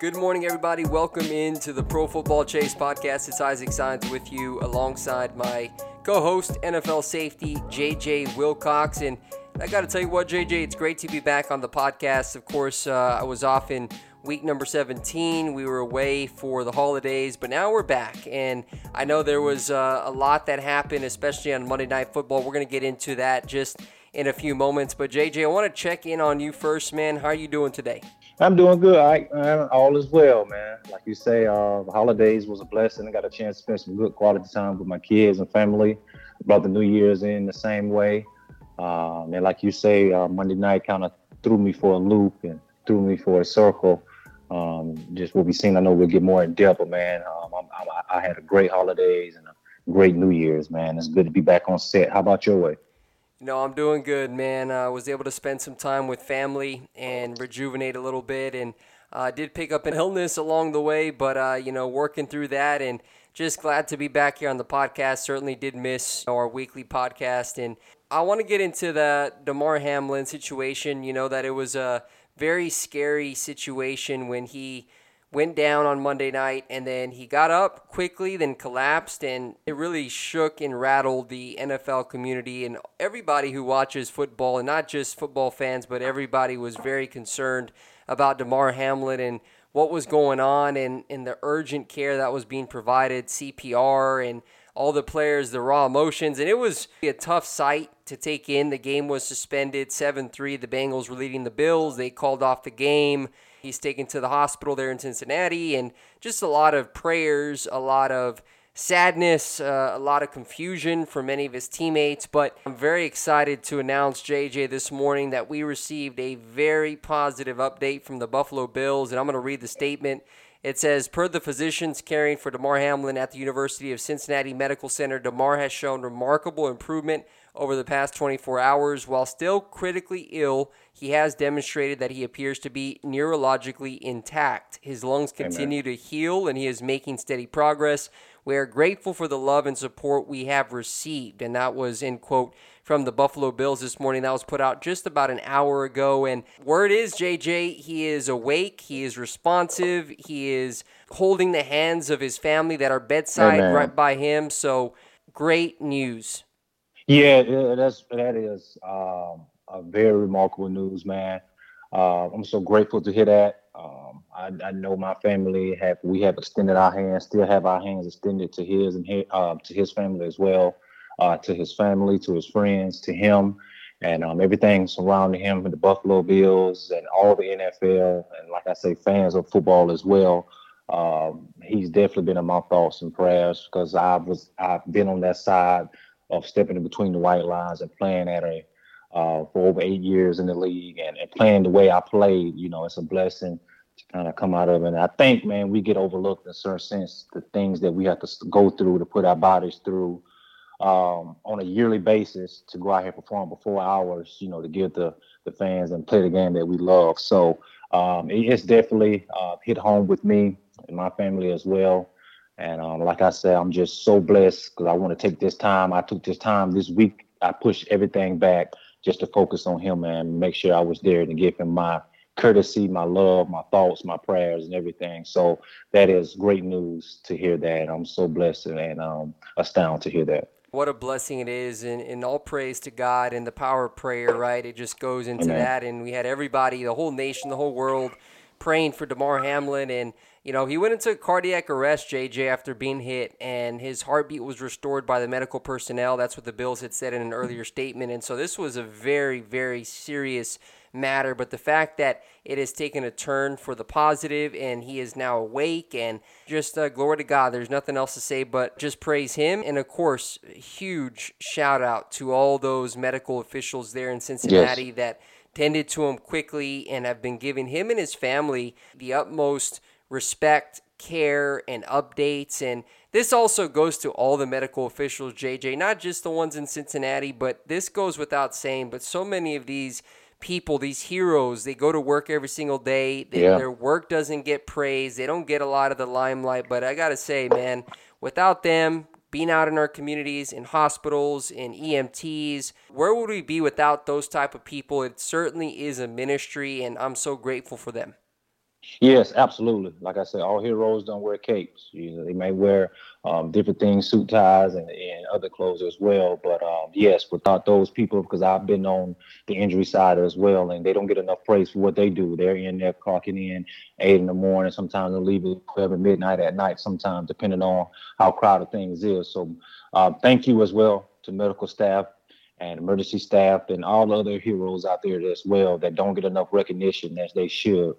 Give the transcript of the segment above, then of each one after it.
Good morning, everybody. Welcome into the Pro Football Chase podcast. It's Isaac Signs with you alongside my co host, NFL safety, JJ Wilcox. And I got to tell you what, JJ, it's great to be back on the podcast. Of course, uh, I was off in week number 17. We were away for the holidays, but now we're back. And I know there was uh, a lot that happened, especially on Monday Night Football. We're going to get into that just in a few moments. But JJ, I want to check in on you first, man. How are you doing today? I'm doing good. I, man, all is well, man. Like you say, uh, the holidays was a blessing. I got a chance to spend some good quality time with my kids and family. Brought the New Year's in the same way. Um, and like you say, uh, Monday night kind of threw me for a loop and threw me for a circle. Um, just what we seen, I know we'll get more in depth, but man, um, I'm, I'm, i had a great holidays and a great New Year's, man. It's good to be back on set. How about your way? No, I'm doing good, man. I was able to spend some time with family and rejuvenate a little bit, and I uh, did pick up an illness along the way, but uh, you know, working through that, and just glad to be back here on the podcast. Certainly did miss our weekly podcast, and I want to get into the Damar Hamlin situation. You know that it was a very scary situation when he went down on Monday night and then he got up quickly, then collapsed, and it really shook and rattled the NFL community and everybody who watches football, and not just football fans, but everybody was very concerned about Damar Hamlin and what was going on and, and the urgent care that was being provided, CPR, and all the players, the raw emotions. And it was a tough sight to take in. The game was suspended 7 3. The Bengals were leading the Bills. They called off the game. He's taken to the hospital there in Cincinnati, and just a lot of prayers, a lot of sadness, uh, a lot of confusion for many of his teammates. But I'm very excited to announce, JJ, this morning that we received a very positive update from the Buffalo Bills, and I'm going to read the statement. It says, per the physicians caring for Damar Hamlin at the University of Cincinnati Medical Center, Damar has shown remarkable improvement over the past 24 hours. While still critically ill, he has demonstrated that he appears to be neurologically intact. His lungs continue Amen. to heal and he is making steady progress. We are grateful for the love and support we have received. And that was in quote from the Buffalo Bills this morning. That was put out just about an hour ago. And word is, JJ, he is awake, he is responsive, he is holding the hands of his family that are bedside Amen. right by him. So great news. Yeah, that's that is um, a very remarkable news, man. Uh, I'm so grateful to hear that. Um, I, I, know my family have we have extended our hands, still have our hands extended to his and his, uh, to his family as well, uh, to his family, to his friends, to him, and um, everything surrounding him, and the Buffalo Bills and all the NFL, and like I say, fans of football as well. Um, he's definitely been in my thoughts and prayers because I was I've been on that side of stepping in between the white lines and playing at a uh, for over eight years in the league and, and playing the way I played. You know, it's a blessing to kind of come out of. And I think, man, we get overlooked in a certain sense the things that we have to go through to put our bodies through. um, on a yearly basis to go out here perform for four hours, you know, to give the the fans and play the game that we love. So um, it, it's definitely uh, hit home with me and my family as well. And um, like I said, I'm just so blessed because I want to take this time. I took this time this week. I pushed everything back just to focus on him and make sure I was there to give him my courtesy, my love, my thoughts, my prayers, and everything. So that is great news to hear that. I'm so blessed and um, astounded to hear that. What a blessing it is, and, and all praise to God and the power of prayer, right? It just goes into Amen. that. And we had everybody, the whole nation, the whole world praying for Damar Hamlin. And, you know, he went into cardiac arrest, JJ, after being hit, and his heartbeat was restored by the medical personnel. That's what the Bills had said in an earlier statement. And so this was a very, very serious matter. But the fact that it has taken a turn for the positive and he is now awake and just uh, glory to God. There's nothing else to say but just praise him. And of course, huge shout out to all those medical officials there in Cincinnati yes. that tended to him quickly and have been giving him and his family the utmost respect, care, and updates. And this also goes to all the medical officials, JJ, not just the ones in Cincinnati, but this goes without saying. But so many of these people, these heroes, they go to work every single day. They, yeah. Their work doesn't get praised. They don't get a lot of the limelight. But I got to say, man, without them being out in our communities, in hospitals, in EMTs, where would we be without those type of people? It certainly is a ministry, and I'm so grateful for them. Yes, absolutely. Like I said, all heroes don't wear capes. You know, they may wear um, different things, suit ties, and, and other clothes as well. But um, yes, without those people, because I've been on the injury side as well, and they don't get enough praise for what they do. They're in there clocking in eight in the morning. Sometimes they'll leave at twelve at midnight at night. Sometimes, depending on how crowded things is. So, uh, thank you as well to medical staff and emergency staff and all the other heroes out there as well that don't get enough recognition as they should.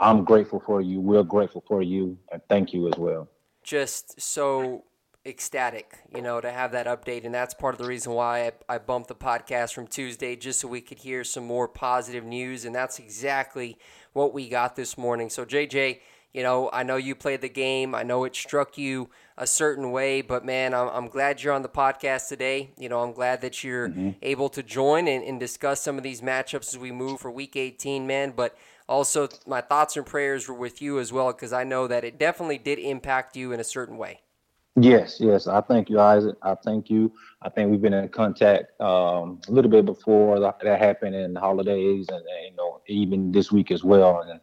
I'm grateful for you. We're grateful for you, and thank you as well. Just so ecstatic, you know, to have that update, and that's part of the reason why I, I bumped the podcast from Tuesday, just so we could hear some more positive news, and that's exactly what we got this morning. So, JJ, you know, I know you played the game. I know it struck you a certain way, but man, I'm, I'm glad you're on the podcast today. You know, I'm glad that you're mm-hmm. able to join and, and discuss some of these matchups as we move for Week 18, man. But also, my thoughts and prayers were with you as well because I know that it definitely did impact you in a certain way. Yes, yes. I thank you, Isaac. I thank you. I think we've been in contact um, a little bit before that, happened in the holidays, and, and, you know, even this week as well. And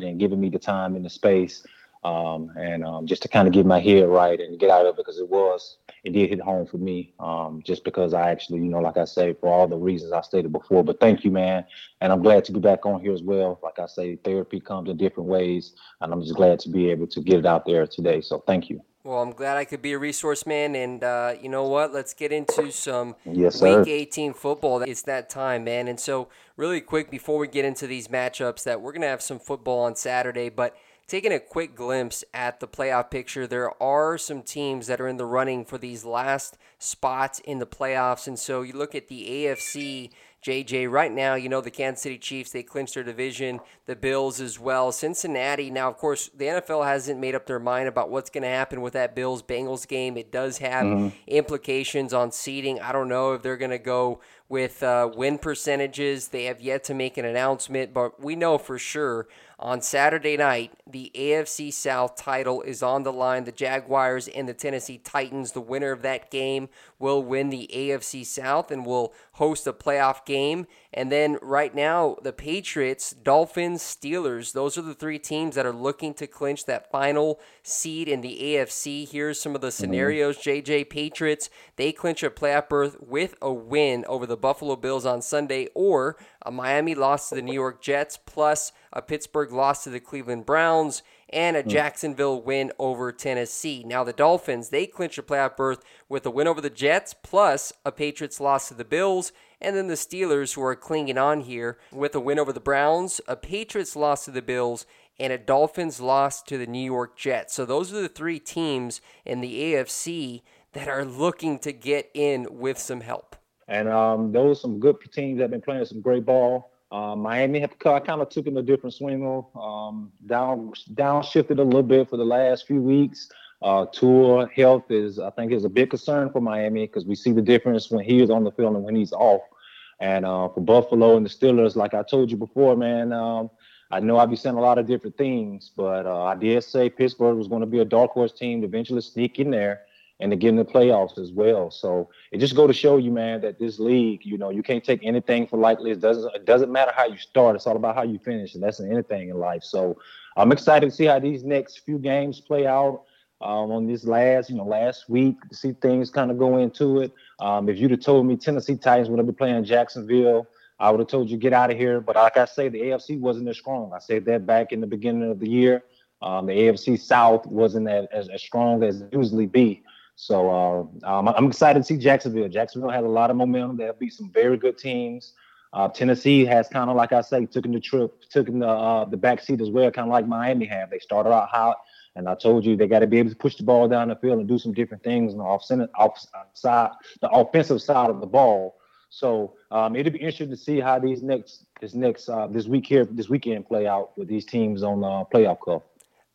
then giving me the time and the space um, and um, just to kind of get my head right and get out of it because it was it did hit home for me um, just because I actually you know like I say for all the reasons I stated before but thank you man and I'm glad to be back on here as well like I say therapy comes in different ways and I'm just glad to be able to get it out there today so thank you well, I'm glad I could be a resource man. And uh, you know what? Let's get into some yes, Week 18 football. It's that time, man. And so, really quick, before we get into these matchups, that we're going to have some football on Saturday. But taking a quick glimpse at the playoff picture, there are some teams that are in the running for these last spots in the playoffs. And so you look at the AFC. JJ, right now, you know, the Kansas City Chiefs, they clinched their division, the Bills as well. Cincinnati, now, of course, the NFL hasn't made up their mind about what's going to happen with that Bills Bengals game. It does have mm-hmm. implications on seeding. I don't know if they're going to go with uh, win percentages. They have yet to make an announcement, but we know for sure on Saturday night, the AFC South title is on the line. The Jaguars and the Tennessee Titans, the winner of that game, will win the AFC South and will host a playoff game. And then right now, the Patriots, Dolphins, Steelers, those are the three teams that are looking to clinch that final seed in the AFC. Here's some of the mm-hmm. scenarios. JJ Patriots, they clinch a playoff berth with a win over the Buffalo Bills on Sunday, or a Miami loss to the New York Jets, plus a Pittsburgh loss to the Cleveland Browns and a hmm. Jacksonville win over Tennessee. Now, the Dolphins, they clinch a playoff berth with a win over the Jets, plus a Patriots loss to the Bills, and then the Steelers, who are clinging on here, with a win over the Browns, a Patriots loss to the Bills, and a Dolphins loss to the New York Jets. So, those are the three teams in the AFC that are looking to get in with some help. And um, those are some good teams that have been playing some great ball. Uh, Miami have kind of took him a different swing um, down downshifted a little bit for the last few weeks. Uh, Tua health is, I think, is a big concern for Miami because we see the difference when he is on the field and when he's off. And uh, for Buffalo and the Steelers, like I told you before, man, um, I know I'll be saying a lot of different things, but uh, I did say Pittsburgh was going to be a dark horse team to eventually sneak in there and to get in the playoffs as well. So it just go to show you, man, that this league, you know, you can't take anything for lightly. It doesn't it doesn't matter how you start. It's all about how you finish, and that's anything in life. So I'm excited to see how these next few games play out. Um, on this last, you know, last week to see things kind of go into it. Um, if you'd have told me Tennessee Titans would have been playing Jacksonville, I would have told you get out of here. But like I say, the AFC wasn't as strong. I said that back in the beginning of the year. Um, the AFC South wasn't as, as, as strong as it usually be. So uh, um, I'm excited to see Jacksonville. Jacksonville has a lot of momentum. They'll beat some very good teams. Uh, Tennessee has kind of, like I say, taken the trip, taken the uh, the back seat as well, kind of like Miami have. They started out hot, and I told you they got to be able to push the ball down the field and do some different things on the off off side, the offensive side of the ball. So um, it'll be interesting to see how these next this next uh, this week here this weekend play out with these teams on the playoff cup.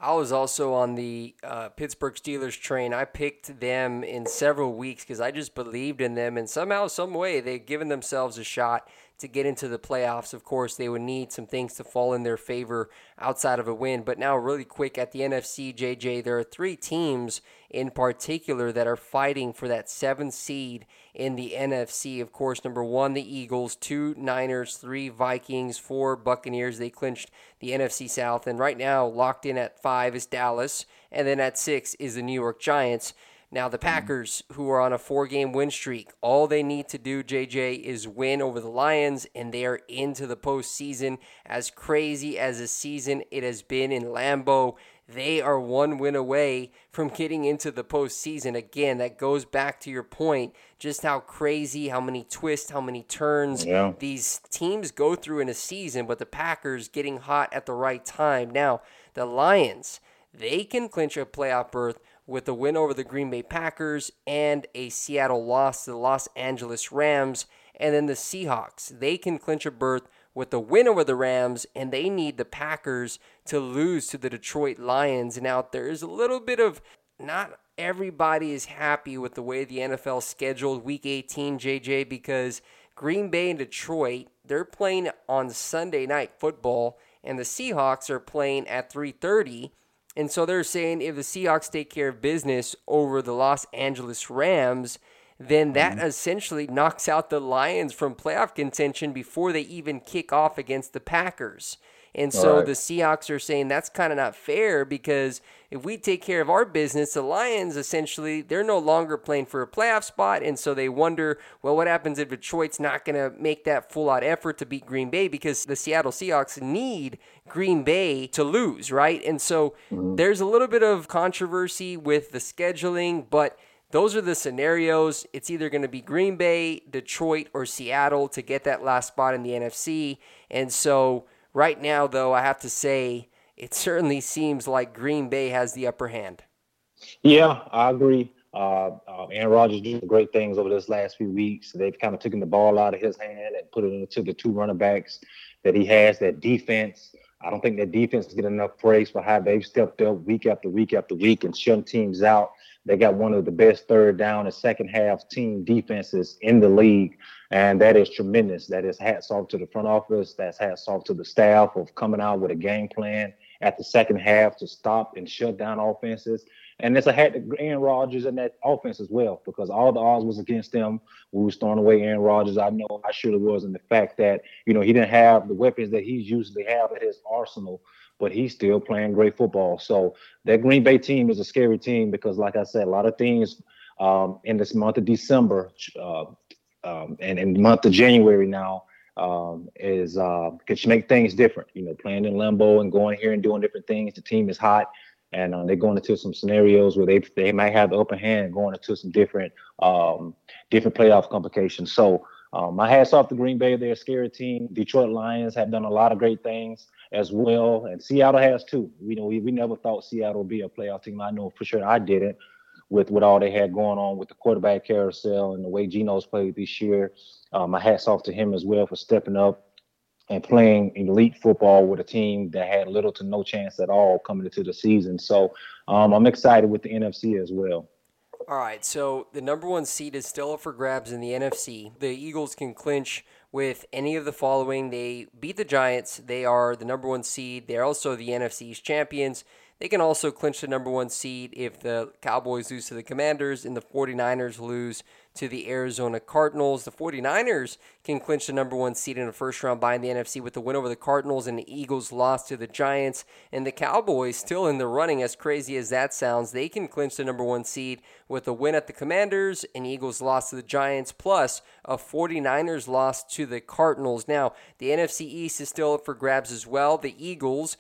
I was also on the uh, Pittsburgh Steelers train. I picked them in several weeks because I just believed in them, and somehow, some way, they've given themselves a shot to get into the playoffs. Of course, they would need some things to fall in their favor outside of a win. But now, really quick at the NFC, JJ, there are three teams in particular that are fighting for that seventh seed in the NFC. Of course, number one, the Eagles, two, Niners, three, Vikings, four, Buccaneers. They clinched the NFC South. And right now, locked in at five is Dallas. And then at six is the New York Giants. Now, the mm-hmm. Packers, who are on a four game win streak, all they need to do, JJ, is win over the Lions, and they are into the postseason. As crazy as a season it has been in Lambeau, they are one win away from getting into the postseason. Again, that goes back to your point just how crazy, how many twists, how many turns yeah. these teams go through in a season, but the Packers getting hot at the right time. Now, the Lions, they can clinch a playoff berth with a win over the Green Bay Packers and a Seattle loss to the Los Angeles Rams. And then the Seahawks, they can clinch a berth with a win over the Rams, and they need the Packers to lose to the Detroit Lions. Now, there's a little bit of not everybody is happy with the way the NFL scheduled week 18, JJ, because Green Bay and Detroit, they're playing on Sunday night football, and the Seahawks are playing at 3:30 and so they're saying if the Seahawks take care of business over the Los Angeles Rams, then that mm-hmm. essentially knocks out the Lions from playoff contention before they even kick off against the Packers. And so right. the Seahawks are saying that's kind of not fair because if we take care of our business, the Lions essentially they're no longer playing for a playoff spot, and so they wonder, well, what happens if Detroit's not going to make that full out effort to beat Green Bay because the Seattle Seahawks need Green Bay to lose, right? And so mm-hmm. there's a little bit of controversy with the scheduling, but those are the scenarios. It's either going to be Green Bay, Detroit, or Seattle to get that last spot in the NFC. And so Right now, though, I have to say it certainly seems like Green Bay has the upper hand. Yeah, I agree. Uh, uh, Aaron Rodgers doing great things over this last few weeks. They've kind of taken the ball out of his hand and put it into the two running backs that he has. That defense, I don't think that defense is getting enough praise for how they've stepped up week after week after week and shutting teams out. They got one of the best third down and second half team defenses in the league. And that is tremendous. That is hats off to the front office. That's hats off to the staff of coming out with a game plan at the second half to stop and shut down offenses. And it's a hat to Aaron Rodgers and that offense as well, because all the odds was against them. We was throwing away Aaron Rodgers. I know I surely was in the fact that, you know, he didn't have the weapons that he's usually have at his arsenal but he's still playing great football. So that Green Bay team is a scary team because, like I said, a lot of things um, in this month of December uh, um, and in the month of January now um, is uh, could make things different. You know, playing in Lambeau and going here and doing different things. The team is hot. And uh, they're going into some scenarios where they they might have the upper hand going into some different um, different playoff complications. So um, my hats off to Green Bay. They're a scary team. Detroit Lions have done a lot of great things as well, and Seattle has too. You know, we, we never thought Seattle would be a playoff team. I know for sure I didn't with what all they had going on with the quarterback carousel and the way Geno's played this year. Um, my hats off to him as well for stepping up and playing elite football with a team that had little to no chance at all coming into the season. So um, I'm excited with the NFC as well. All right, so the number one seed is still up for grabs in the NFC. The Eagles can clinch with any of the following. They beat the Giants. They are the number one seed. They're also the NFC's champions. They can also clinch the number one seed if the Cowboys lose to the Commanders and the 49ers lose to the Arizona Cardinals. The 49ers can clinch the number one seed in the first round bye in the NFC with the win over the Cardinals and the Eagles lost to the Giants. And the Cowboys still in the running, as crazy as that sounds. They can clinch the number one seed with a win at the Commanders and Eagles lost to the Giants, plus a 49ers loss to the Cardinals. Now, the NFC East is still up for grabs as well. The Eagles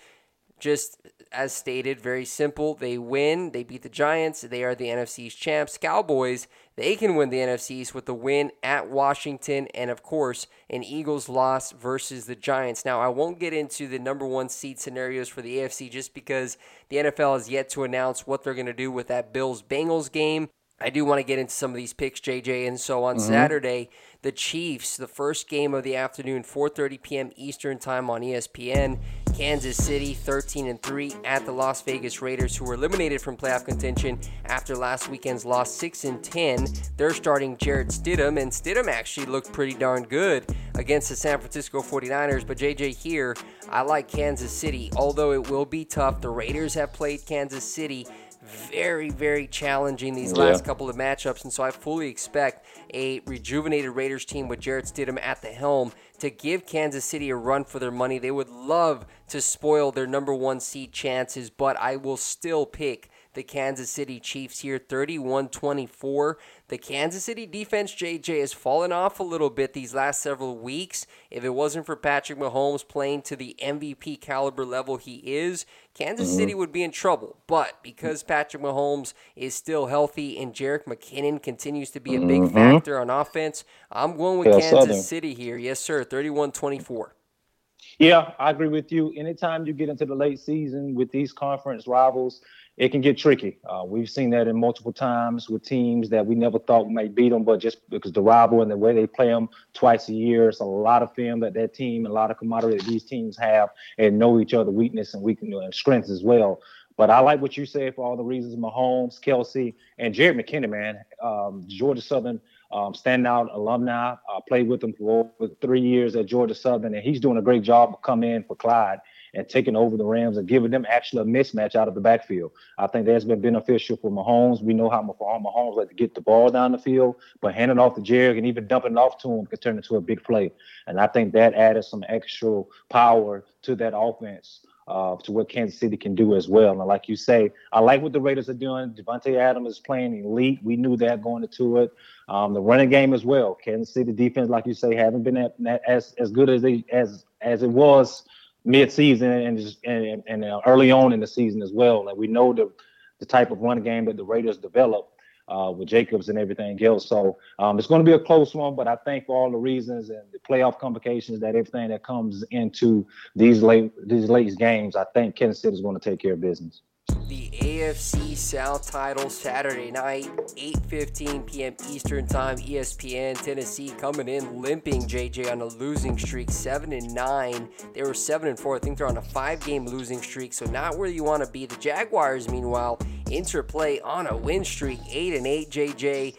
just as stated, very simple. They win, they beat the Giants, they are the NFC's champs. Cowboys, they can win the NFC's with the win at Washington and, of course, an Eagles loss versus the Giants. Now, I won't get into the number one seed scenarios for the AFC just because the NFL has yet to announce what they're going to do with that Bills Bengals game. I do want to get into some of these picks, JJ. And so on mm-hmm. Saturday, the Chiefs, the first game of the afternoon, 4:30 p.m. Eastern Time on ESPN. Kansas City 13 and 3 at the Las Vegas Raiders, who were eliminated from playoff contention after last weekend's loss 6 and 10. They're starting Jarrett Stidham, and Stidham actually looked pretty darn good against the San Francisco 49ers. But JJ here, I like Kansas City, although it will be tough. The Raiders have played Kansas City very, very challenging these yeah. last couple of matchups. And so I fully expect a rejuvenated Raiders team with Jarrett Stidham at the helm to give Kansas City a run for their money. They would love to spoil their number one seed chances, but I will still pick the Kansas City Chiefs here 31 24. The Kansas City defense, JJ, has fallen off a little bit these last several weeks. If it wasn't for Patrick Mahomes playing to the MVP caliber level he is, Kansas mm-hmm. City would be in trouble. But because Patrick Mahomes is still healthy and Jerick McKinnon continues to be a big mm-hmm. factor on offense, I'm going with Kansas Southern. City here. Yes, sir, 31 24. Yeah, I agree with you. Anytime you get into the late season with these conference rivals, it can get tricky. Uh, we've seen that in multiple times with teams that we never thought might beat them, but just because the rival and the way they play them twice a year, it's a lot of film that that team, and a lot of camaraderie that these teams have, and know each other weakness and weakness and strengths as well. But I like what you said for all the reasons. Mahomes, Kelce, and Jerick McKinnon, man, um, Georgia Southern um, standout alumni. I played with him for over three years at Georgia Southern, and he's doing a great job of coming in for Clyde and taking over the Rams and giving them actually a mismatch out of the backfield. I think that's been beneficial for Mahomes. We know how Mahomes like to get the ball down the field, but handing off to Jerick and even dumping off to him can turn into a big play. And I think that added some extra power to that offense. Uh, to what Kansas City can do as well. And like you say, I like what the Raiders are doing. Davante Adams is playing elite. We knew that going into it. Um, the running game as well. Kansas City defense, like you say, haven't been at, as as good as they as as it was mid-season and and, and uh, early on in the season as well. Like we know the the type of run game that the Raiders develop uh, with Jacobs and everything else. So um, it's going to be a close one, but I think for all the reasons and the playoff complications that everything that comes into these late these late games, I think Kansas City is going to take care of business the AFC South title Saturday night, 8:15 p.m. Eastern Time, ESPN. Tennessee coming in limping. JJ on a losing streak, seven and nine. They were seven and four. I think they're on a five-game losing streak, so not where you want to be. The Jaguars, meanwhile, interplay on a win streak, eight and eight. JJ.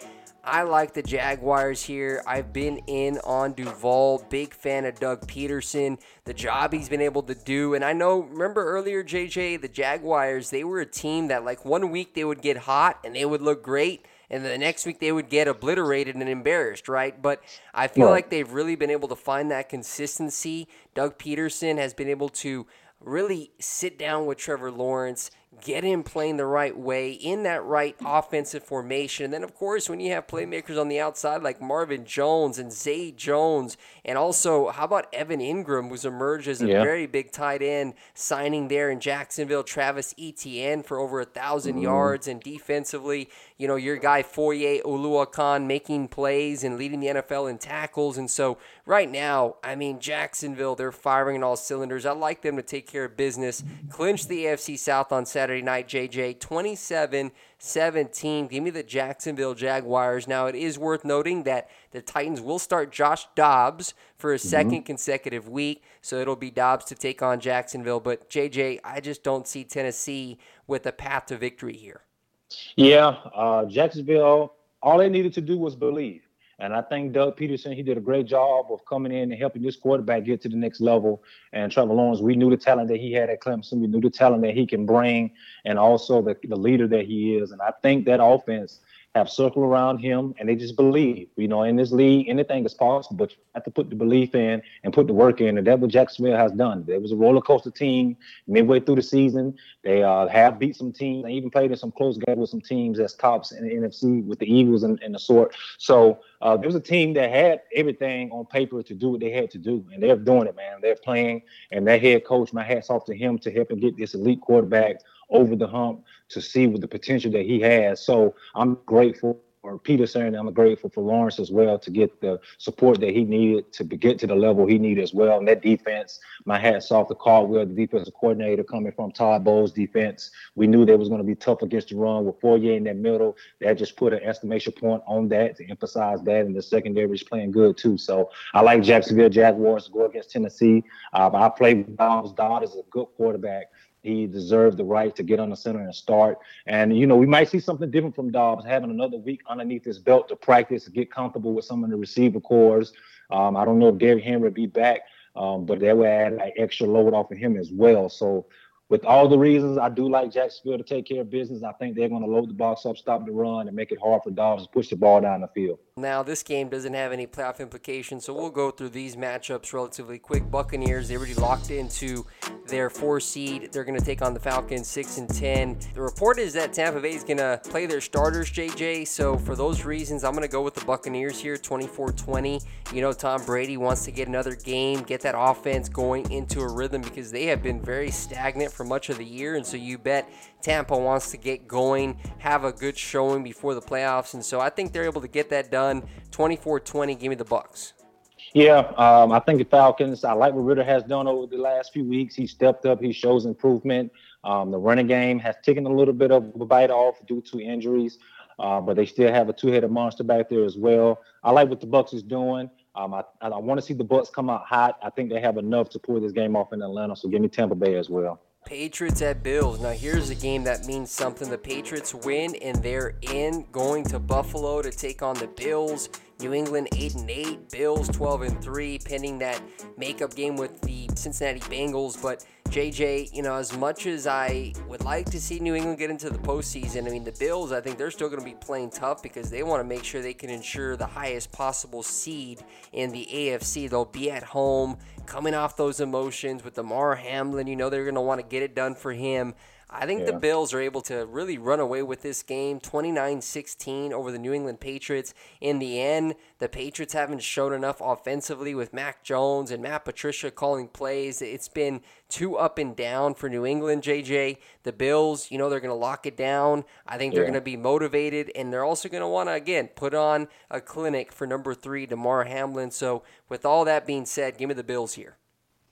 I like the Jaguars here. I've been in on Duval, big fan of Doug Pederson, the job he's been able to do. And I know, remember earlier, JJ, the Jaguars, they were a team that, like, one week they would get hot and they would look great. And the next week they would get obliterated and embarrassed, right? But I feel right. like they've really been able to find that consistency. Doug Pederson has been able to really sit down with Trevor Lawrence get him playing the right way in that right offensive formation. And then, of course, when you have playmakers on the outside like Marvin Jones and Zay Jones, and also how about Evan Engram, who's emerged as a yeah. very big tight end signing there in Jacksonville, Travis Etienne for over a 1,000 mm. yards, and defensively, you know, your guy Foye Oluokun making plays and leading the NFL in tackles. And so right now, I mean, Jacksonville, they're firing on all cylinders. I like them to take care of business, clinch the AFC South on Saturday Saturday night, JJ. 27 17. Give me the Jacksonville Jaguars. Now, it is worth noting that the Titans will start Josh Dobbs for a 2nd mm-hmm. consecutive week. So it'll be Dobbs to take on Jacksonville. But, JJ, I just don't see Tennessee with a path to victory here. Yeah, uh, Jacksonville, all they needed to do was believe. And I think Doug Pederson, he did a great job of coming in and helping this quarterback get to the next level. And Trevor Lawrence, we knew the talent that he had at Clemson. We knew the talent that he can bring and also the, the leader that he is. And I think that offense have circled around him and they just believe. You know, in this league, anything is possible, but you have to put the belief in and put the work in. And that's what Jacksonville has done. It was a roller coaster team midway through the season. They uh, have beat some teams. They even played in some close games with some teams as tops in the NFC with the Eagles and, and the sort. So uh, there was a team that had everything on paper to do what they had to do, and they're doing it, man. They're playing, and that head coach, my hat's off to him to help him get this elite quarterback over the hump to see with the potential that he has. So I'm grateful or Pederson. I'm grateful for Lawrence as well to get the support that he needed to get to the level he needed as well. And that defense, my hat's off to Caldwell, the defensive coordinator coming from Todd Bowles' defense. We knew they was going to be tough against the run with Fourier in that middle. That just put an estimation point on that to emphasize that. And the secondary is playing good too. So I like Jacksonville Jaguars to go against Tennessee. Uh, I play Dobbs. Dodd is a good quarterback. He deserved the right to get on the center and start. And, you know, we might see something different from Dobbs, having another week underneath his belt to practice, get comfortable with some of the receiver cores. Um, I don't know if Derrick Henry will be back, um, but that would add an extra load off of him as well. So with all the reasons I do like Jacksonville to take care of business, I think they're going to load the box up, stop the run, and make it hard for Dobbs to push the ball down the field. Now, this game doesn't have any playoff implications, so we'll go through these matchups relatively quick. Buccaneers, they already locked into their four seed. They're going to take on the Falcons, six and ten. The report is that Tampa Bay is going to play their starters, JJ. So for those reasons, I'm going to go with the Buccaneers here, 24-20. You know, Tom Brady wants to get another game, get that offense going into a rhythm because they have been very stagnant for much of the year. And so you bet Tampa wants to get going, have a good showing before the playoffs. And so I think they're able to get that done. 24 20, give me the Bucks. Yeah, um, I think the Falcons. I like what Ridder has done over the last few weeks. He stepped up. He shows improvement. Um, the running game has taken a little bit of a bite off due to injuries, uh, but they still have a two-headed monster back there as well. I like what the Bucks is doing. Um, I, I want to see the Bucks come out hot. I think they have enough to pull this game off in Atlanta. So give me Tampa Bay as well. Patriots at Bills. Now, here's a game that means something. The Patriots win, and they're in going to Buffalo to take on the Bills. New England 8 and 8, Bills 12 and 3, pending that makeup game with the Cincinnati Bengals. But JJ, you know, as much as I would like to see New England get into the postseason, I mean, the Bills, I think they're still going to be playing tough because they want to make sure they can ensure the highest possible seed in the AFC. They'll be at home, coming off those emotions with Damar Hamlin. You know, they're going to want to get it done for him. I think yeah. the Bills are able to really run away with this game 29 16 over the New England Patriots. In the end, the Patriots haven't shown enough offensively with Mac Jones and Matt Patricia calling plays. It's been too up and down for New England, JJ. The Bills, you know, they're going to lock it down. I think they're yeah. going to be motivated, and they're also going to want to, again, put on a clinic for number three, Damar Hamlin. So, with all that being said, give me the Bills here.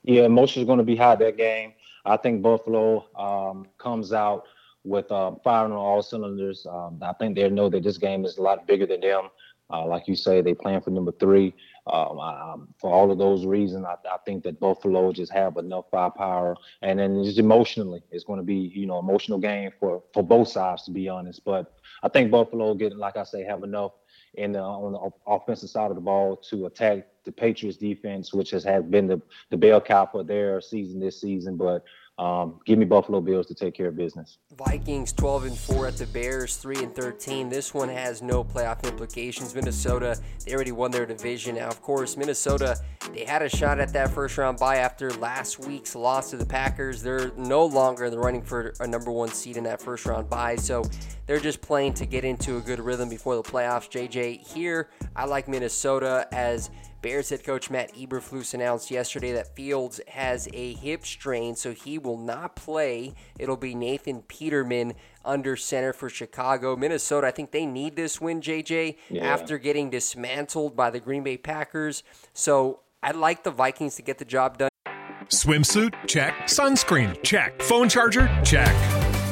Yeah, emotions going to be high that game. I think Buffalo um, comes out with uh, firing on all cylinders. Um, I think they know that this game is a lot bigger than them. Uh, like you say, they plan for number three. Um, um, for all of those reasons, I, I, think that Buffalo just have enough firepower, and then just emotionally, it's going to be you know emotional game for for both sides to be honest. But I think Buffalo get like I say have enough in the, uh, on the offensive side of the ball to attack the Patriots defense, which has had been the, the bell cow for their season this season. But um, give me Buffalo Bills to take care of business. Vikings 12 and 4 at the Bears 3 and 13. This one has no playoff implications. Minnesota, they already won their division. Now, of course, Minnesota, they had a shot at that first round bye after last week's loss to the Packers. They're no longer in the running for a number one seed in that first round bye. So they're just playing to get into a good rhythm before the playoffs. JJ, here, I like Minnesota as Bears head coach Matt Eberflus announced yesterday that Fields has a hip strain, so he will not play. It'll be Nathan Peterman under center for Chicago. Minnesota, I think they need this win, JJ, yeah. after getting dismantled by the Green Bay Packers. So I'd like the Vikings to get the job done. Swimsuit? Check. Sunscreen? Check. Phone charger? Check.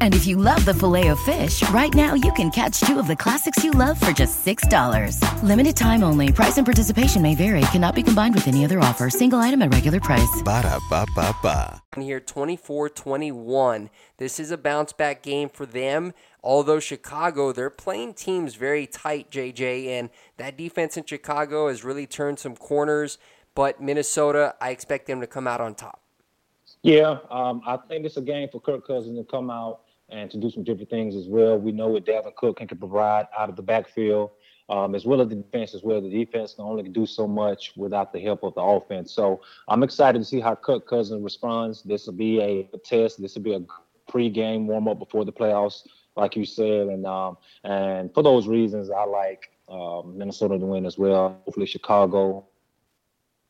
And if you love the filet of fish, right now you can catch two of the classics you love for just $6. Limited time only. Price and participation may vary. Cannot be combined with any other offer. Single item at regular price. Ba da ba ba ba. Here 24-21. This is a bounce back game for them. Although Chicago, they're playing teams very tight, JJ, and that defense in Chicago has really turned some corners. But Minnesota, I expect them to come out on top. Yeah, um, I think it's a game for Kirk Cousins to come out and to do some different things as well. We know what Dalvin Cook can, can provide out of the backfield, um, as well as the defense as well. The defense can only do so much without the help of the offense. So I'm excited to see how Kirk Cousin responds. This will be a, test. This will be a pre-game warm-up before the playoffs, like you said. And um, and for those reasons, I like um, Minnesota to win as well. Hopefully, Chicago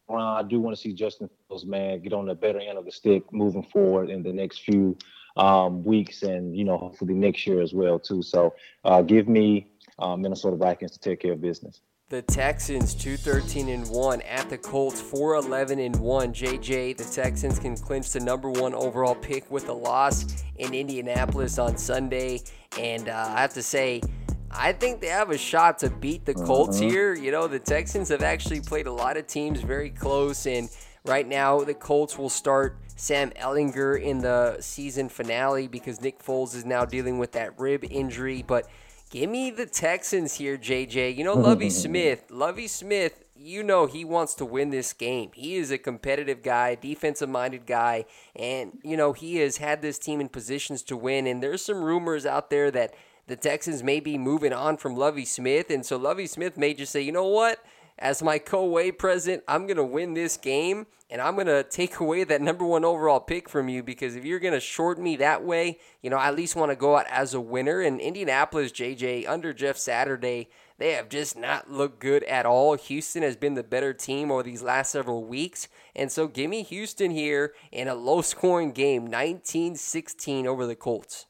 I do want to see Justin Fields, man, get on the better end of the stick moving forward in the next few um, weeks, and you know, hopefully next year as well too. So, uh, give me uh, Minnesota Vikings to take care of business. The Texans 213 and 1 at the Colts 411 and 1. JJ, the Texans can clinch the number 1 overall pick with a loss in Indianapolis on Sunday and uh, I have to say I think they have a shot to beat the Colts uh-huh. here. You know, the Texans have actually played a lot of teams very close, and right now the Colts will start Sam Ehlinger in the season finale because Nick Foles is now dealing with that rib injury. But give me the Texans here, JJ. You know, Lovie Smith. Lovie Smith, you know he wants to win this game. He is a competitive guy, defensive minded guy, and, you know, he has had this team in positions to win. And there's some rumors out there that the Texans may be moving on from Lovie Smith. And so Lovie Smith may just say, you know what? As my co-way president, I'm going to win this game and I'm going to take away that number one overall pick from you because if you're going to short me that way, you know, I at least want to go out as a winner. And Indianapolis, JJ, under Jeff Saturday, they have just not looked good at all. Houston has been the better team over these last several weeks. And so give me Houston here in a low scoring game, 19 16 over the Colts.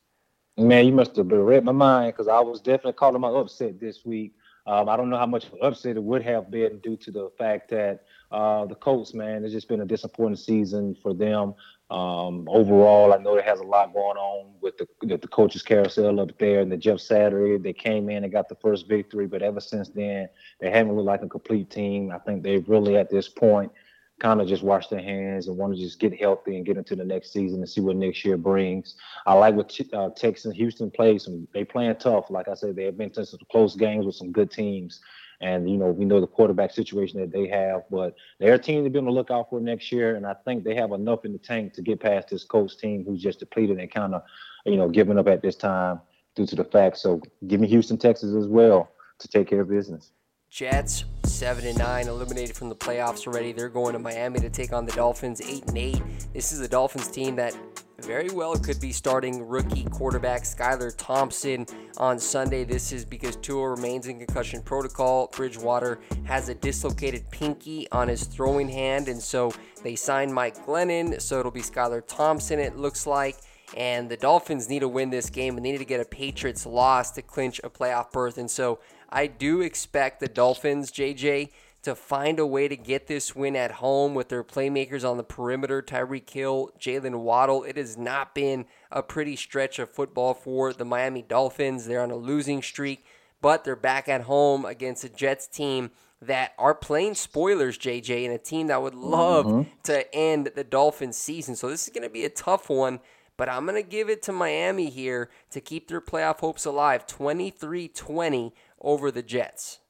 Man, you must have read my mind because I was definitely calling my upset this week. Um, I don't know how much of an upset it would have been due to the fact that uh, the Colts, man, it's just been a disappointing season for them. Um, overall, I know it has a lot going on with the, the, the coaches carousel up there and the Jeff Saturday. They came in and got the first victory, but ever since then, they haven't looked like a complete team. I think they've really, at this point, kind of just wash their hands and want to just get healthy and get into the next season and see what next year brings. I like what uh, Texas Houston plays. Some they playing tough. Like I said, they have been to some close games with some good teams. And you know, we know the quarterback situation that they have, but they're a team to be on the lookout for next year. And I think they have enough in the tank to get past this coach team who's just depleted and kind of, you know, giving up at this time due to the fact. So give me Houston, Texas as well to take care of business. Jets seven and nine, eliminated from the playoffs already. They're going to Miami to take on the Dolphins, eight and eight. This is a Dolphins team that very well could be starting rookie quarterback Skylar Thompson on Sunday. This is because Tua remains in concussion protocol. Bridgewater has a dislocated pinky on his throwing hand, and so they signed Mike Glennon, so it'll be Skylar Thompson, it looks like. And the Dolphins need to win this game and they need to get a Patriots loss to clinch a playoff berth. And so I do expect the Dolphins, JJ, to find a way to get this win at home with their playmakers on the perimeter Tyreek Hill, Jaylen Waddle. It has not been a pretty stretch of football for the Miami Dolphins. They're on a losing streak, but they're back at home against a Jets team that are playing spoilers, JJ, and a team that would love mm-hmm. to end the Dolphins season. So this is going to be a tough one but I'm going to give it to Miami here to keep their playoff hopes alive 23 20 over the Jets.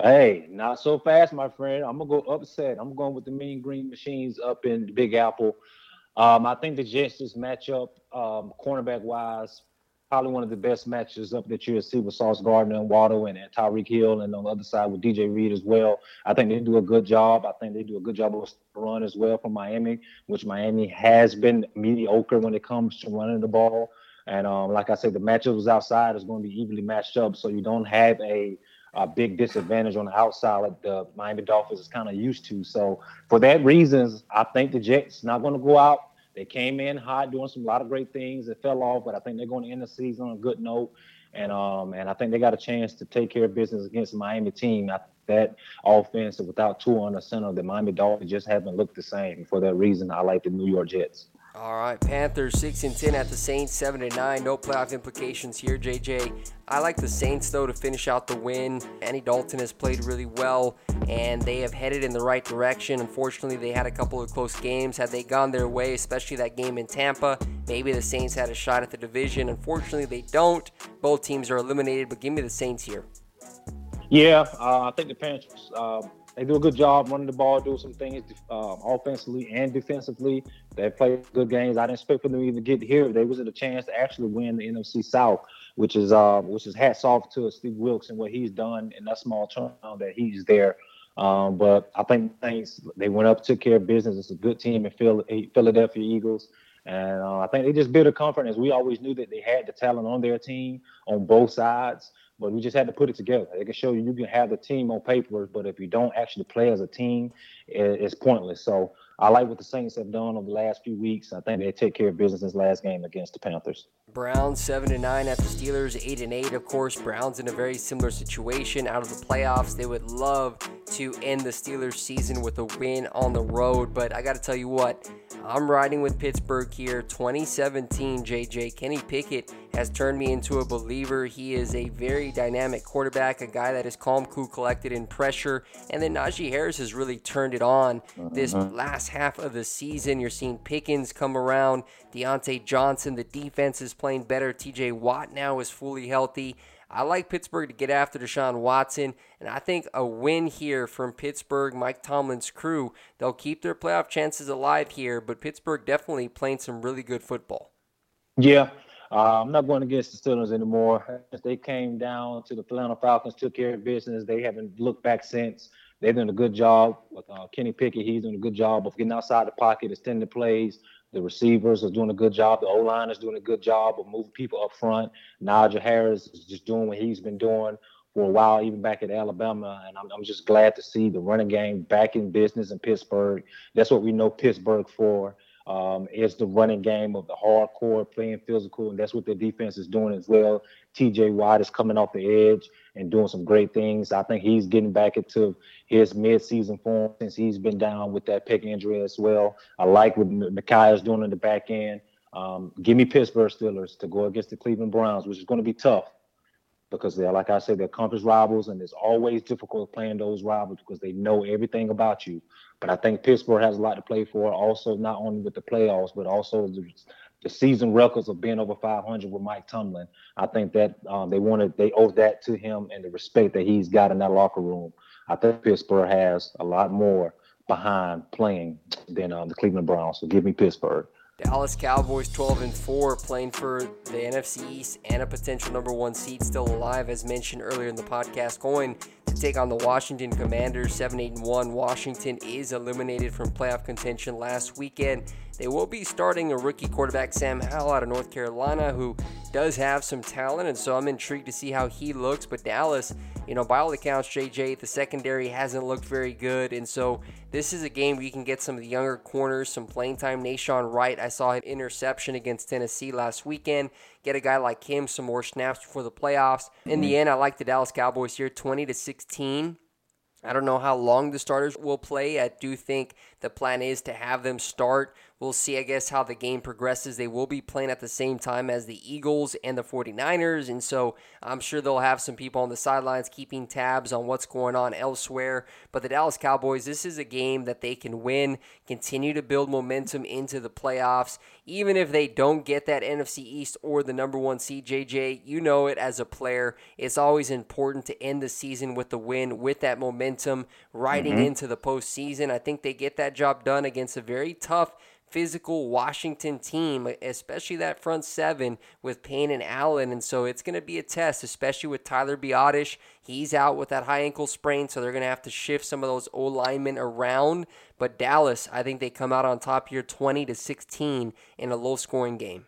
Hey, not so fast, my friend. I'm gonna go upset. I'm going with the Mean Green Machines up in the Big Apple. Um, I think the Jets just match up um, cornerback wise probably one of the best matches up that you'll see with Sauce Gardner and Waddle and, and Tyreek Hill, and on the other side with DJ Reed as well. I think they do a good job. I think they do a good job of run as well from Miami, which Miami has been mediocre when it comes to running the ball. And um, like I said, the matchup was outside is going to be evenly matched up, so you don't have a a big disadvantage on the outside like the Miami Dolphins is kind of used to. So for that reasons, I think the Jets not going to go out they came in hot, doing some a lot of great things. It fell off, but I think they're going to end the season on a good note. And um, and I think they got a chance to take care of business against the Miami team. I, that offense without Tua on the center, the Miami Dolphins just haven't looked the same. For that reason, I like the New York Jets. All right, Panthers six and ten at the Saints, seven and nine. No playoff implications here, JJ. I like the Saints though to finish out the win. Andy Dalton has played really well, and they have headed in the right direction. Unfortunately, they had a couple of close games. Had they gone their way, especially that game in Tampa, maybe the Saints had a shot at the division. Unfortunately, they don't. Both teams are eliminated, but give me the Saints here. Yeah, uh, I think the Panthers. Uh, they do a good job running the ball, do some things um, offensively and defensively. They play good games. I didn't expect for them to even get here. They was at a chance to actually win the NFC South, which is uh, which is hats off to Steve Wilks and what he's done in that small term that he's there. Um, but I think things they went up, took care of business. It's a good team in Philadelphia Eagles. And uh, I think they just built a confidence. We always knew that they had the talent on their team on both sides but we just had to put it together. They can show you you can have the team on paper, but if you don't actually play as a team, it's pointless. So I like what the Saints have done over the last few weeks. I think they take care of business this last game against the Panthers. Browns seven and nine at the Steelers, eight and eight. Of course, Browns in a very similar situation out of the playoffs. They would love to end the Steelers season with a win on the road, but I got to tell you what, I'm riding with Pittsburgh here. 2017, JJ Kenny Pickett has turned me into a believer. He is a very dynamic quarterback, a guy that is calm, cool, collected in pressure, and then Najee Harris has really turned it on this mm-hmm. last half of the season. You're seeing Pickens come around, Diontae Johnson. The defense is playing better. TJ Watt now is fully healthy. I like Pittsburgh to get after Deshaun Watson, and I think a win here from Pittsburgh, Mike Tomlin's crew, they'll keep their playoff chances alive here, but Pittsburgh definitely playing some really good football. Yeah, uh, I'm not going against the Steelers anymore. They came down to the Atlanta Falcons, took care of business. They haven't looked back since. They're doing a good job with uh, Kenny Pickett. He's doing a good job of getting outside the pocket, extending plays. The receivers are doing a good job. The O line is doing a good job of moving people up front. Najee Harris is just doing what he's been doing for a while, even back at Alabama. And I'm, I'm just glad to see the running game back in business in Pittsburgh. That's what we know Pittsburgh for. Um, it's the running game of the hardcore playing physical, and that's what the defense is doing as well. TJ Watt is coming off the edge and doing some great things. I think he's getting back into his mid-season form since he's been down with that pec injury as well. I like what is doing in the back end. Um, give me Pittsburgh Steelers to go against the Cleveland Browns, which is going to be tough because they're, like I said, they're conference rivals, and it's always difficult playing those rivals because they know everything about you. But I think Pittsburgh has a lot to play for, also not only with the playoffs, but also the, the season records of being over 500 with Mike Tomlin. I think that um, they wanted they owe that to him and the respect that he's got in that locker room. I think Pittsburgh has a lot more behind playing than um, the Cleveland Browns. So give me Pittsburgh. Dallas Cowboys 12 and 4 playing for the NFC East and a potential number 1 seed still alive as mentioned earlier in the podcast going to take on the Washington Commanders 7 8 1. Washington is eliminated from playoff contention last weekend. They will be starting a rookie quarterback Sam Howell out of North Carolina who does have some talent and so I'm intrigued to see how he looks but Dallas you know, by all accounts, JJ, the secondary hasn't looked very good. And so this is a game where you can get some of the younger corners, some playing time. Nahshon Wright, I saw an interception against Tennessee last weekend. Get a guy like him some more snaps before the playoffs. In the end, I like the Dallas Cowboys here 20 to 16. I don't know how long the starters will play. I do think the plan is to have them start We'll see, I guess, how the game progresses. They will be playing at the same time as the Eagles and the 49ers. And so I'm sure they'll have some people on the sidelines keeping tabs on what's going on elsewhere. But the Dallas Cowboys, this is a game that they can win, continue to build momentum into the playoffs. Even if they don't get that NFC East or the number one seed, JJ, you know it as a player. It's always important to end the season with the win, with that momentum, riding mm-hmm. into the postseason. I think they get that job done against a very tough physical Washington team, especially that front seven with Payne and Allen. And so it's going to be a test, especially with Tyler Biadasz. He's out with that high ankle sprain, so they're going to have to shift some of those O linemen around. But Dallas, I think they come out on top here 20 to 16 in a low scoring game.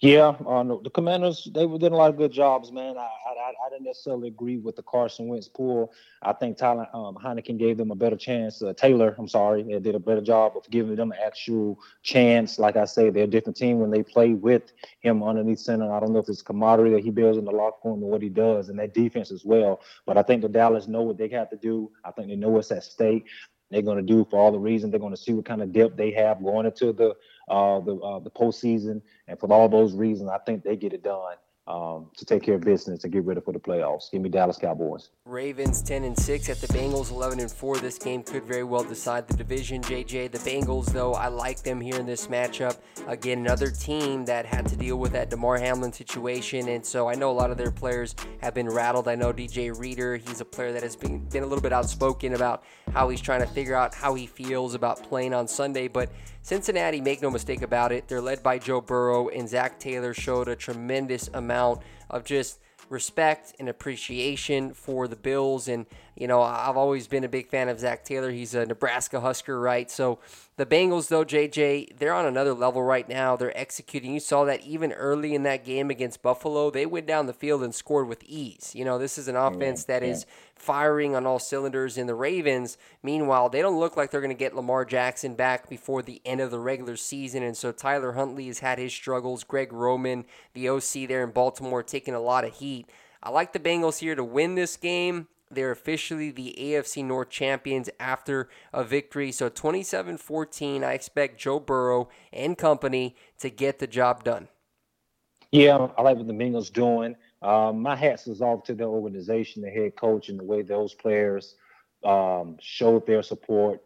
Yeah, uh, the Commanders they were doing a lot of good jobs, man. I, I I didn't necessarily agree with the Carson Wentz pull. I think Tyler um, Heinicke gave them a better chance. Uh, Taylor, I'm sorry, did a better job of giving them an actual chance. Like I say, they're a different team when they play with him underneath center. I don't know if it's camaraderie that he builds in the locker room or what he does, and that defense as well. But I think the Dallas know what they have to do. I think they know what's at stake. They're going to do for all the reasons. They're going to see what kind of depth they have going into the uh, the uh, the postseason, and for all those reasons, I think they get it done um, to take care of business and get ready for the playoffs. Give me Dallas Cowboys. Ravens 10 and 6 at the Bengals 11 and 4. This game could very well decide the division. JJ, the Bengals, though, I like them here in this matchup. Again, another team that had to deal with that Damar Hamlin situation, and so I know a lot of their players have been rattled. I know DJ Reader, he's a player that has been, been a little bit outspoken about how he's trying to figure out how he feels about playing on Sunday, but Cincinnati, make no mistake about it, they're led by Joe Burrow, and Zac Taylor showed a tremendous amount of just respect and appreciation for the Bills. And, you know, I've always been a big fan of Zac Taylor. He's a Nebraska Husker, right? So the Bengals, though, JJ, they're on another level right now. They're executing. You saw that even early in that game against Buffalo. They went down the field and scored with ease. You know, this is an offense that is firing on all cylinders in the Ravens. Meanwhile, they don't look like they're going to get Lamar Jackson back before the end of the regular season. And so Tyler Huntley has had his struggles. Greg Roman, the OC there in Baltimore, taking a lot of heat. I like the Bengals here to win this game. They're officially the AFC North champions after a victory. So 27 14, I expect Joe Burrow and company to get the job done. Yeah, I like what the Bengals doing. Um, my hats is off to the organization, the head coach, and the way those players um, showed their support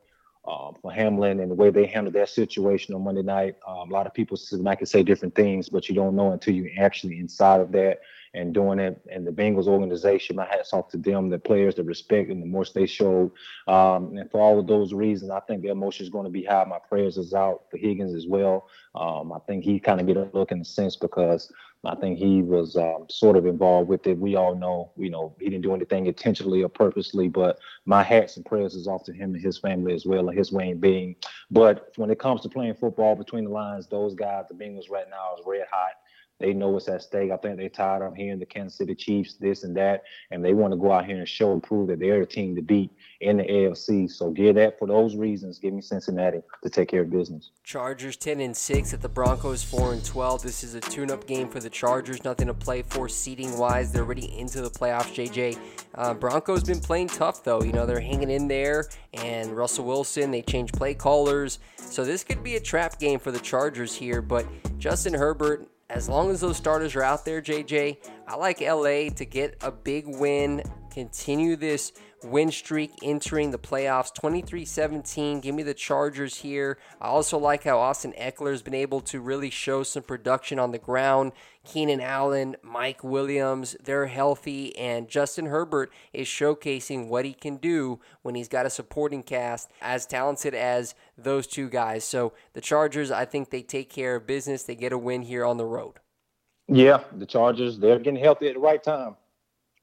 uh, for Hamlin and the way they handled that situation on Monday night. Um, a lot of people might can say different things, but you don't know until you're actually inside of that and doing it. And the Bengals organization, my hats off to them, the players, the respect and the most they showed. Um, and for all of those reasons, I think the emotion is going to be high. My prayers is out for Higgins as well. Um, I think he kind of get a look in a sense because I think he was um, sort of involved with it. We all know, you know, he didn't do anything intentionally or purposely, but my hats and prayers is off to him and his family as well, and his way being. But when it comes to playing football between the lines, those guys, the Bengals right now is red hot. They know what's at stake. I think they're tired of hearing the Kansas City Chiefs, this and that, and they want to go out here and show and prove that they're a team to beat in the AFC. So give that for those reasons. Give me Cincinnati to take care of business. Chargers 10 and 6 at the Broncos 4 and 12. This is a tune-up game for the Chargers. Nothing to play for seating wise. They're already into the playoffs. JJ uh, Broncos been playing tough though. You know they're hanging in there, and Russell Wilson. They changed play callers, so this could be a trap game for the Chargers here. But Justin Herbert as long as those starters are out there, JJ, I like LA to get a big win continue this win streak entering the playoffs 23 17. Give me the Chargers here. I also like how Austin Ekeler's been able to really show some production on the ground. Keenan Allen, Mike Williams, they're healthy, and Justin Herbert is showcasing what he can do when he's got a supporting cast as talented as those two guys. So the Chargers, I think they take care of business. They get a win here on the road. Yeah, the Chargers, they're getting healthy at the right time.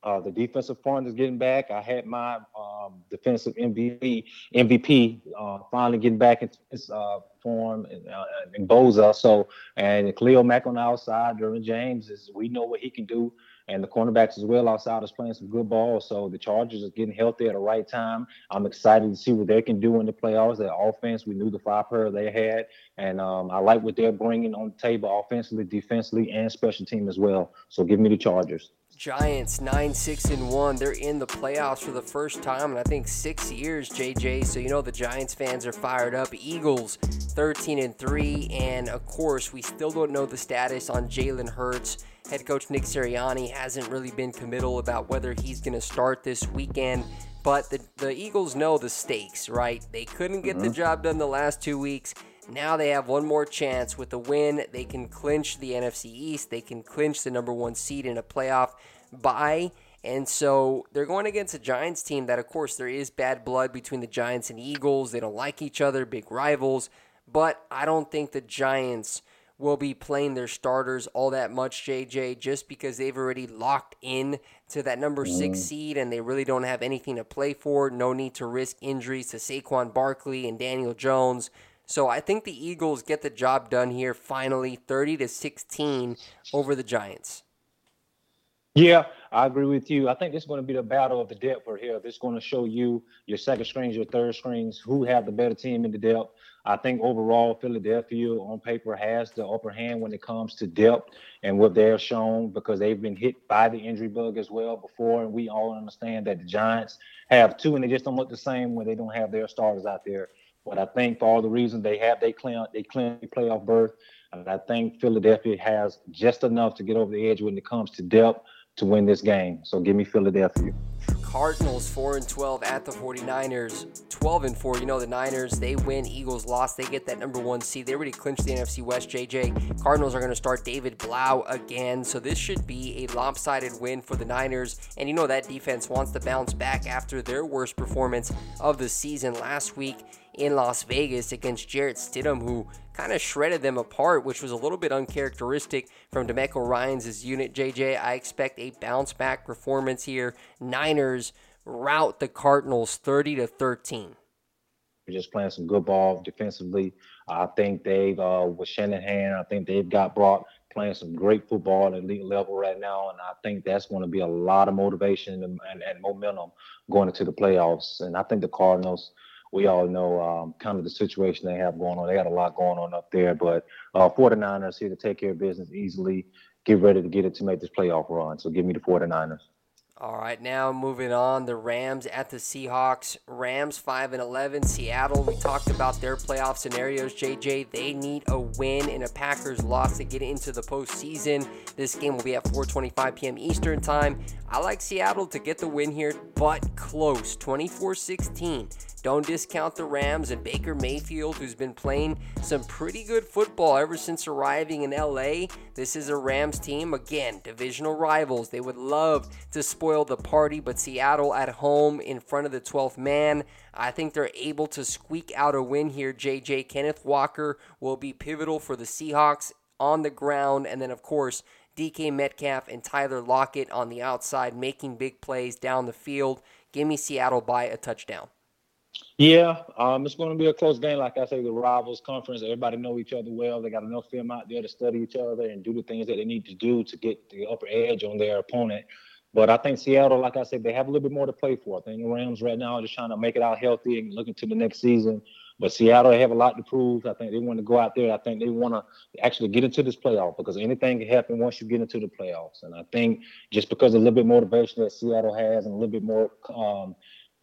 Uh, the defensive front is getting back. I had my um, defensive MVP MVP uh, finally getting back into his uh, form in, uh, in Bosa. So and Khalil Mack on the outside, Derwin James is we know what he can do, and the cornerbacks as well outside is playing some good ball. So the Chargers are getting healthy at the right time. I'm excited to see what they can do in the playoffs. Their offense, we knew the five player they had, and um, I like what they're bringing on the table offensively, defensively, and special team as well. So give me the Chargers. Giants 9 6 and 1. They're in the playoffs for the first time in I think 6 years, JJ. So you know the Giants fans are fired up. Eagles 13 and 3 and of course, we still don't know the status on Jalen Hurts. Head coach Nick Sirianni hasn't really been committal about whether he's going to start this weekend. But the, the Eagles know the stakes, right? They couldn't get mm-hmm. the job done the last two weeks. Now they have one more chance. With the win, they can clinch the NFC East. They can clinch the number one seed in a playoff bye. And so they're going against a Giants team that, of course, there is bad blood between the Giants and Eagles. They don't like each other, big rivals. But I don't think the Giants will be playing their starters all that much, JJ, just because they've already locked in to that number six mm. seed and they really don't have anything to play for. No need to risk injuries to Saquon Barkley and Daniel Jones. So I think the Eagles get the job done here finally, 30 to 16 over the Giants. Yeah, I agree with you. I think this is going to be the battle of the depth right here. This is going to show you your second strings, your third strings, who have the better team in the depth. I think overall, Philadelphia on paper has the upper hand when it comes to depth and what they're shown because they've been hit by the injury bug as well before. And we all understand that the Giants have two, and they just don't look the same when they don't have their starters out there. But I think for all the reasons they have, they claim they claim playoff berth. And I think Philadelphia has just enough to get over the edge when it comes to depth to win this game. So give me Philadelphia. Cardinals 4 and 12 at the 49ers 12 and 4 you know the Niners they win Eagles lost they get that number 1 seed they already clinched the NFC West JJ Cardinals are going to start David Blough again so this should be a lopsided win for the Niners and you know that defense wants to bounce back after their worst performance of the season last week in Las Vegas against Jarrett Stidham, who kind of shredded them apart, which was a little bit uncharacteristic from DeMeco Ryans' unit. JJ, I expect a bounce back performance here. Niners rout the Cardinals 30 to 13. Just playing some good ball defensively. I think they've, uh, with Shanahan, I think they've got Brock playing some great football at elite level right now, and I think that's going to be a lot of motivation and, and, and momentum going into the playoffs. And I think the Cardinals we all know um, kind of the situation they have going on. They got a lot going on up there, but uh, 49ers here to take care of business easily, get ready to get it to make this playoff run. So give me the 49ers. All right, now moving on, the Rams at the Seahawks. Rams 5 and 11. Seattle, we talked about their playoff scenarios. JJ, they need a win and a Packers loss to get into the postseason. This game will be at 4:25 p.m. Eastern Time. I like Seattle to get the win here, but close, 24-16. Don't discount the Rams and Baker Mayfield, who's been playing some pretty good football ever since arriving in LA. This is a Rams team, again, divisional rivals. They would love to spoil the party, but Seattle at home in front of the 12th man. I think they're able to squeak out a win here. JJ Kenneth Walker will be pivotal for the Seahawks on the ground. And then, of course, DK Metcalf and Tyler Lockett on the outside making big plays down the field. Give me Seattle by a touchdown. Yeah, um, it's going to be a close game. Like I say, the rivals conference, everybody know each other well. They got enough film out there to study each other and do the things that they need to do to get the upper edge on their opponent. But I think Seattle, like I said, they have a little bit more to play for. I think the Rams right now are just trying to make it out healthy and looking to the next season. But Seattle, have a lot to prove. I think they want to go out there. I think they want to actually get into this playoff because anything can happen once you get into the playoffs. And I think just because a little bit motivation that Seattle has and a little bit more um,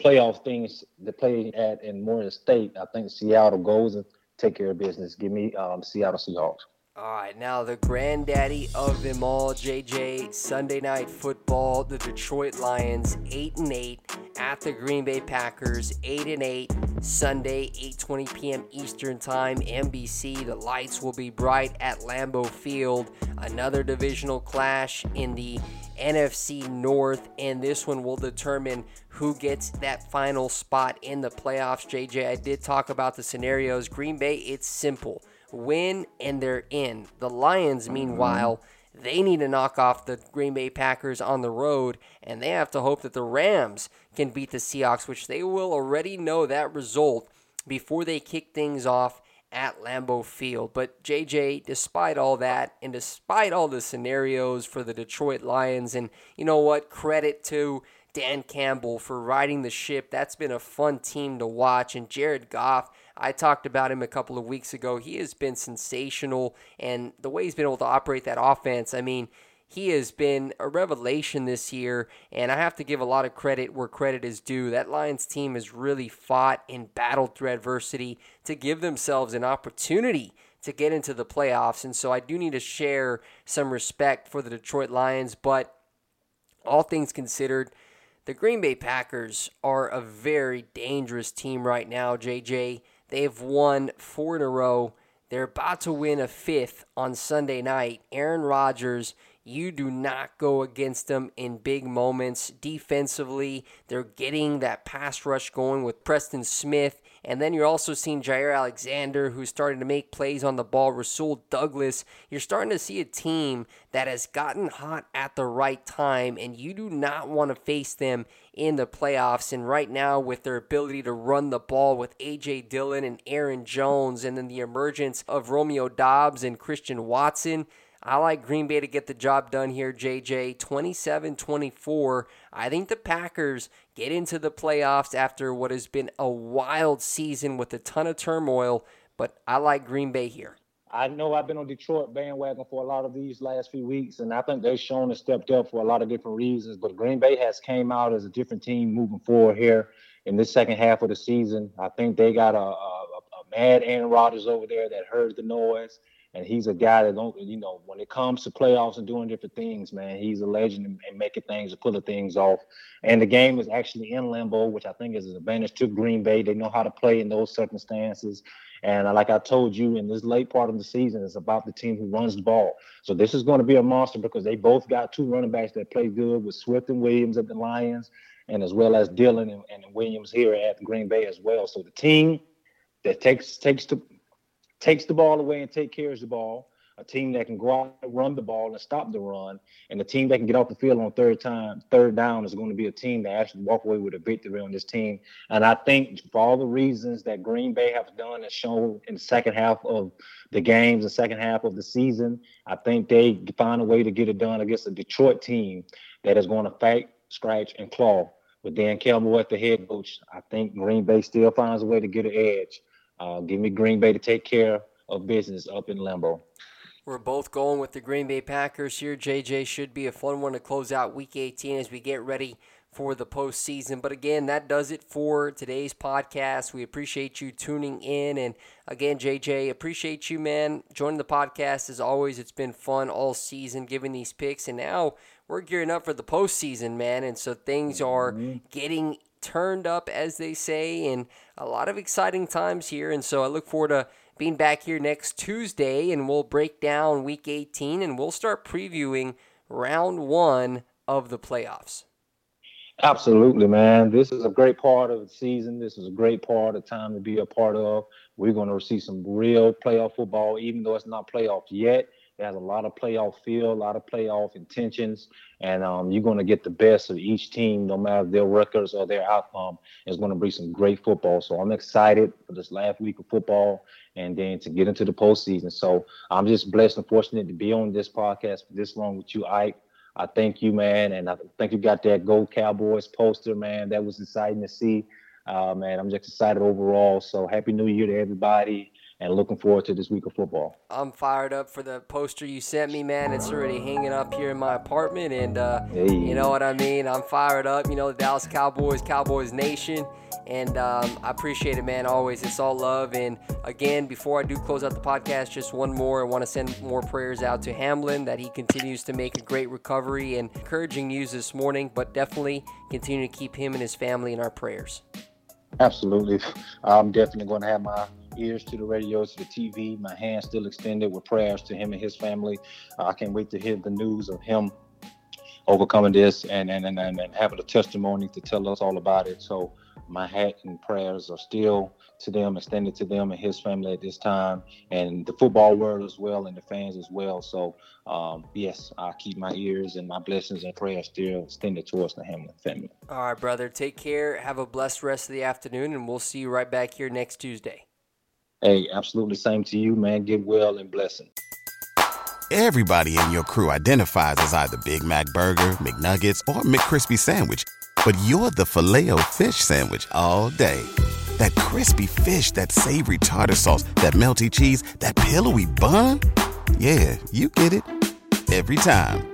playoff things to play at in more state, I think Seattle goes and take care of business. Give me um, Seattle Seahawks. All right, now the granddaddy of them all, JJ. Sunday night football. The Detroit Lions, eight and eight, at the Green Bay Packers, eight and eight. Sunday, 8:20 p.m. Eastern Time, NBC. The lights will be bright at Lambeau Field. Another divisional clash in the NFC North, and this one will determine who gets that final spot in the playoffs. JJ, I did talk about the scenarios. Green Bay, it's simple win, and they're in. The Lions, meanwhile, they need to knock off the Green Bay Packers on the road, and they have to hope that the Rams can beat the Seahawks, which they will already know that result before they kick things off at Lambeau Field. But JJ, despite all that, and despite all the scenarios for the Detroit Lions, and you know what, credit to Dan Campbell for riding the ship. That's been a fun team to watch. And Jared Goff, I talked about him a couple of weeks ago. He has been sensational, and the way he's been able to operate that offense, I mean, he has been a revelation this year, and I have to give a lot of credit where credit is due. That Lions team has really fought and battled through adversity to give themselves an opportunity to get into the playoffs, and so I do need to share some respect for the Detroit Lions, but all things considered, the Green Bay Packers are a very dangerous team right now, JJ. They've won four in a row. They're about to win a fifth on Sunday night. Aaron Rodgers, you do not go against them in big moments. Defensively, they're getting that pass rush going with Preston Smith and then you're also seeing Jaire Alexander, who's starting to make plays on the ball, Rasul Douglas. You're starting to see a team that has gotten hot at the right time, and you do not want to face them in the playoffs. And right now, with their ability to run the ball with A.J. Dillon and Aaron Jones, and then the emergence of Romeo Doubs and Christian Watson, I like Green Bay to get the job done here, JJ. 27 24. I think the Packers get into the playoffs after what has been a wild season with a ton of turmoil, but I like Green Bay here. I know I've been on Detroit bandwagon for a lot of these last few weeks, and I think they've shown and stepped up for a lot of different reasons. But Green Bay has came out as a different team moving forward here in this second half of the season. I think they got a, a, a mad Aaron Rodgers over there that heard the noise and he's a guy that don't, you know, when it comes to playoffs and doing different things, man, he's a legend and, in making things and pulling things off. And the game is actually in limbo which I think is an advantage to Green Bay. They know how to play in those circumstances. And uh, like I told you, in this late part of the season, it's about the team who runs the ball. So this is going to be a monster because they both got two running backs that play good with Swift and Williams at the Lions, and as well as Dillon and, and Williams here at Green Bay as well. So the team that takes takes to takes the ball away and take care of the ball. A team that can go out and run the ball and stop the run, and a team that can get off the field on third time, third down is going to be a team that actually walk away with a victory on this team. And I think for all the reasons that Green Bay have done and shown in the second half of the games, the second half of the season, I think they find a way to get it done against a Detroit team that is going to fight, scratch, and claw. With Dan Campbell at the head coach, I think Green Bay still finds a way to get an edge. Uh, give me Green Bay to take care of business up in Lambeau. We're both going with the Green Bay Packers here. JJ should be a fun one to close out Week 18 as we get ready for the postseason. But again, that does it for today's podcast. We appreciate you tuning in. And again, JJ, appreciate you, man, joining the podcast. As always, it's been fun all season giving these picks. And now we're gearing up for the postseason, man. And so things are mm-hmm. getting turned up, as they say, and a lot of exciting times here. And so I look forward to being back here next Tuesday, and we'll break down week 18 and we'll start previewing round one of the playoffs. Absolutely, man. This is a great part of the season. This is a great part of time to be a part of. We're going to see some real playoff football, even though it's not playoffs yet. It has a lot of playoff feel, a lot of playoff intentions, and um, you're going to get the best of each team, no matter their records or their outcome. It's going to be some great football. So I'm excited for this last week of football and then to get into the postseason. So I'm just blessed and fortunate to be on this podcast for this long with you, Ike. I thank you, man, and I think you got that Go Cowboys poster, man. That was exciting to see, uh, man. I'm just excited overall. So happy New Year to everybody and looking forward to this week of football. I'm fired up for the poster you sent me, man. It's already hanging up here in my apartment, and uh, Hey. you know what I mean. I'm fired up. You know, the Dallas Cowboys, Cowboys Nation, and um, I appreciate it, man. Always, it's all love. And again, before I do close out the podcast, just one more. I want to send more prayers out to Hamlin that he continues to make a great recovery and encouraging news this morning, but definitely continue to keep him and his family in our prayers. Absolutely. I'm definitely going to have my ears to the radio, to the TV, my hands still extended with prayers to him and his family. I can't wait to hear the news of him overcoming this and, and, and, and, and having a testimony to tell us all about it. So my hat and prayers are still to them, extended to them and his family at this time, and the football world as well, and the fans as well. So, um, yes, I keep my ears and my blessings and prayers still extended towards the Hamlin family. All right, brother. Take care. Have a blessed rest of the afternoon, and we'll see you right back here next Tuesday. Hey, absolutely same to you, man. Get well and blessing. Everybody in your crew identifies as either Big Mac Burger, McNuggets, or McCrispy Sandwich. But you're the filet fish Sandwich all day. That crispy fish, that savory tartar sauce, that melty cheese, that pillowy bun. Yeah, you get it. Every time.